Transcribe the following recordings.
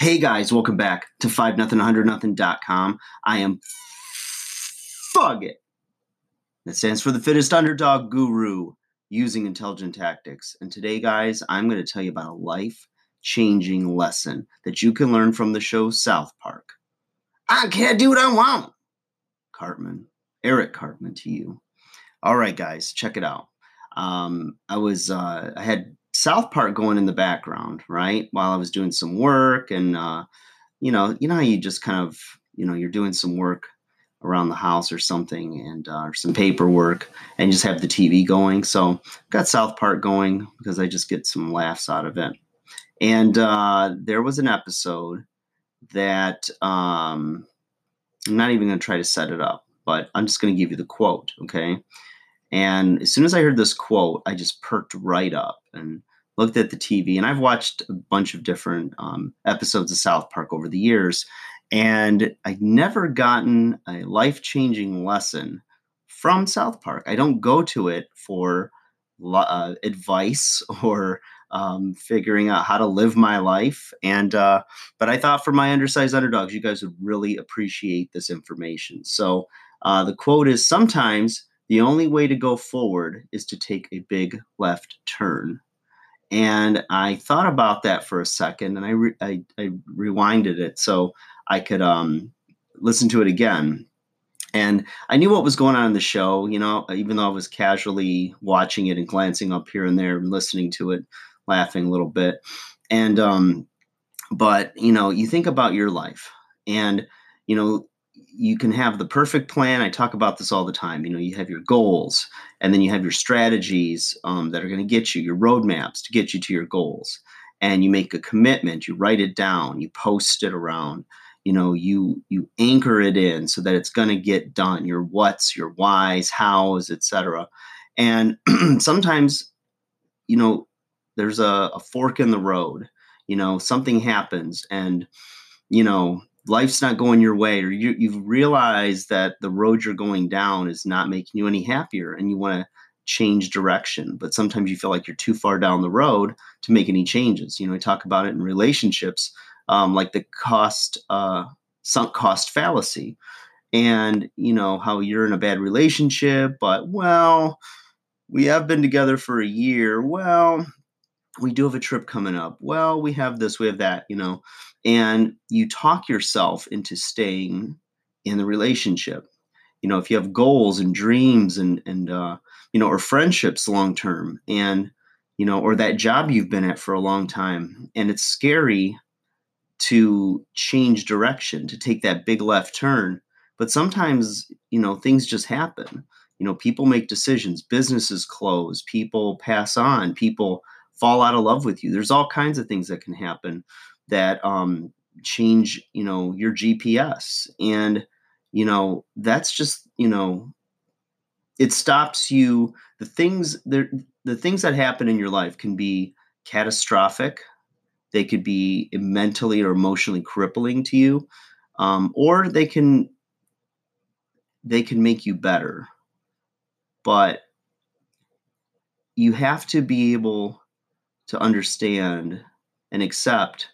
Hey guys, welcome back to 5 nothing 100 nothing.com. I am Fug It. That stands for the fittest underdog guru using intelligent tactics. And today, guys, I'm going to tell you about a life changing lesson that you can learn from the show South Park. I can't do what I want. Cartman, Eric Cartman to you. All right, guys, check it out. Um, I was, uh, I had South Park going in the background, right? While I was doing some work and uh, you know, you know how you just kind of, you know, you're doing some work around the house or something and uh, or some paperwork and just have the TV going. So got South Park going because I just get some laughs out of it. And uh, there was an episode that um, I'm not even going to try to set it up, but I'm just going to give you the quote, okay? And as soon as I heard this quote, I just perked right up and looked at the TV. And I've watched a bunch of different um, episodes of South Park over the years, and I've never gotten a life changing lesson from South Park. I don't go to it for uh, advice or um, figuring out how to live my life. And uh, but I thought for my undersized underdogs, you guys would really appreciate this information. So uh, the quote is: "Sometimes." The only way to go forward is to take a big left turn. And I thought about that for a second and I, re- I, I, rewinded it so I could um, listen to it again. And I knew what was going on in the show, you know, even though I was casually watching it and glancing up here and there and listening to it, laughing a little bit. And, um, but, you know, you think about your life and, you know, you can have the perfect plan. I talk about this all the time. You know, you have your goals, and then you have your strategies um, that are going to get you your roadmaps to get you to your goals. And you make a commitment. You write it down. You post it around. You know, you you anchor it in so that it's going to get done. Your what's, your whys, hows, etc. And sometimes, you know, there's a, a fork in the road. You know, something happens, and you know life's not going your way or you, you've realized that the road you're going down is not making you any happier and you want to change direction but sometimes you feel like you're too far down the road to make any changes. You know we talk about it in relationships um, like the cost uh, sunk cost fallacy. And you know how you're in a bad relationship but well we have been together for a year. Well we do have a trip coming up. Well, we have this, we have that, you know, and you talk yourself into staying in the relationship. You know, if you have goals and dreams and, and, uh, you know, or friendships long term and, you know, or that job you've been at for a long time. And it's scary to change direction, to take that big left turn. But sometimes, you know, things just happen. You know, people make decisions, businesses close, people pass on, people, fall out of love with you. There's all kinds of things that can happen that um, change, you know, your GPS. And, you know, that's just, you know, it stops you. The things the the things that happen in your life can be catastrophic. They could be mentally or emotionally crippling to you, um, or they can they can make you better. But you have to be able to understand and accept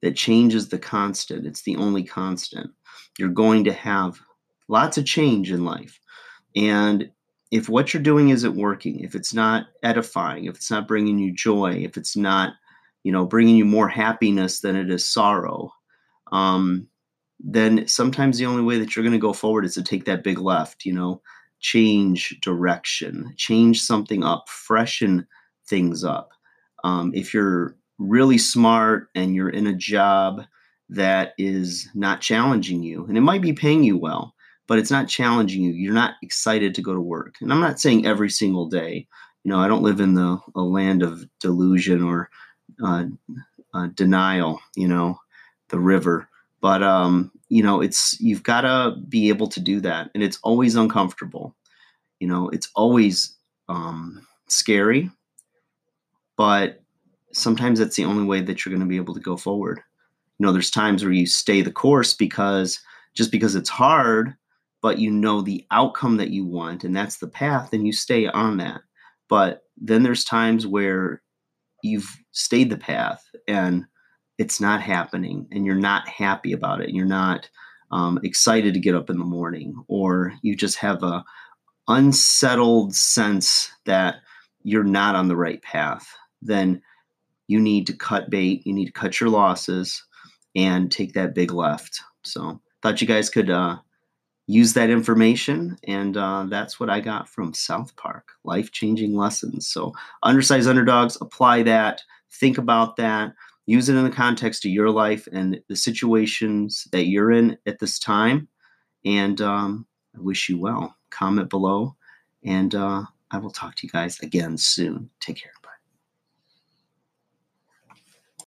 that change is the constant. It's the only constant. You're going to have lots of change in life. And if what you're doing isn't working, if it's not edifying, if it's not bringing you joy, if it's not, you know, bringing you more happiness than it is sorrow, um, then sometimes the only way that you're going to go forward is to take that big left, you know, change direction, change something up, freshen things up. Um, if you're really smart and you're in a job that is not challenging you, and it might be paying you well, but it's not challenging you, you're not excited to go to work. And I'm not saying every single day. You know, I don't live in the a land of delusion or uh, uh, denial. You know, the river. But um, you know, it's you've got to be able to do that, and it's always uncomfortable. You know, it's always um, scary but sometimes that's the only way that you're going to be able to go forward. You know, there's times where you stay the course because just because it's hard, but you know the outcome that you want and that's the path, and you stay on that. But then there's times where you've stayed the path and it's not happening and you're not happy about it, you're not um, excited to get up in the morning, or you just have a unsettled sense that you're not on the right path, then you need to cut bait, you need to cut your losses and take that big left. So thought you guys could uh, use that information, and uh, that's what I got from South Park. Life changing lessons. So undersized underdogs, apply that, think about that, use it in the context of your life and the situations that you're in at this time. And um, I wish you well. Comment below, and uh, I will talk to you guys again soon. Take care.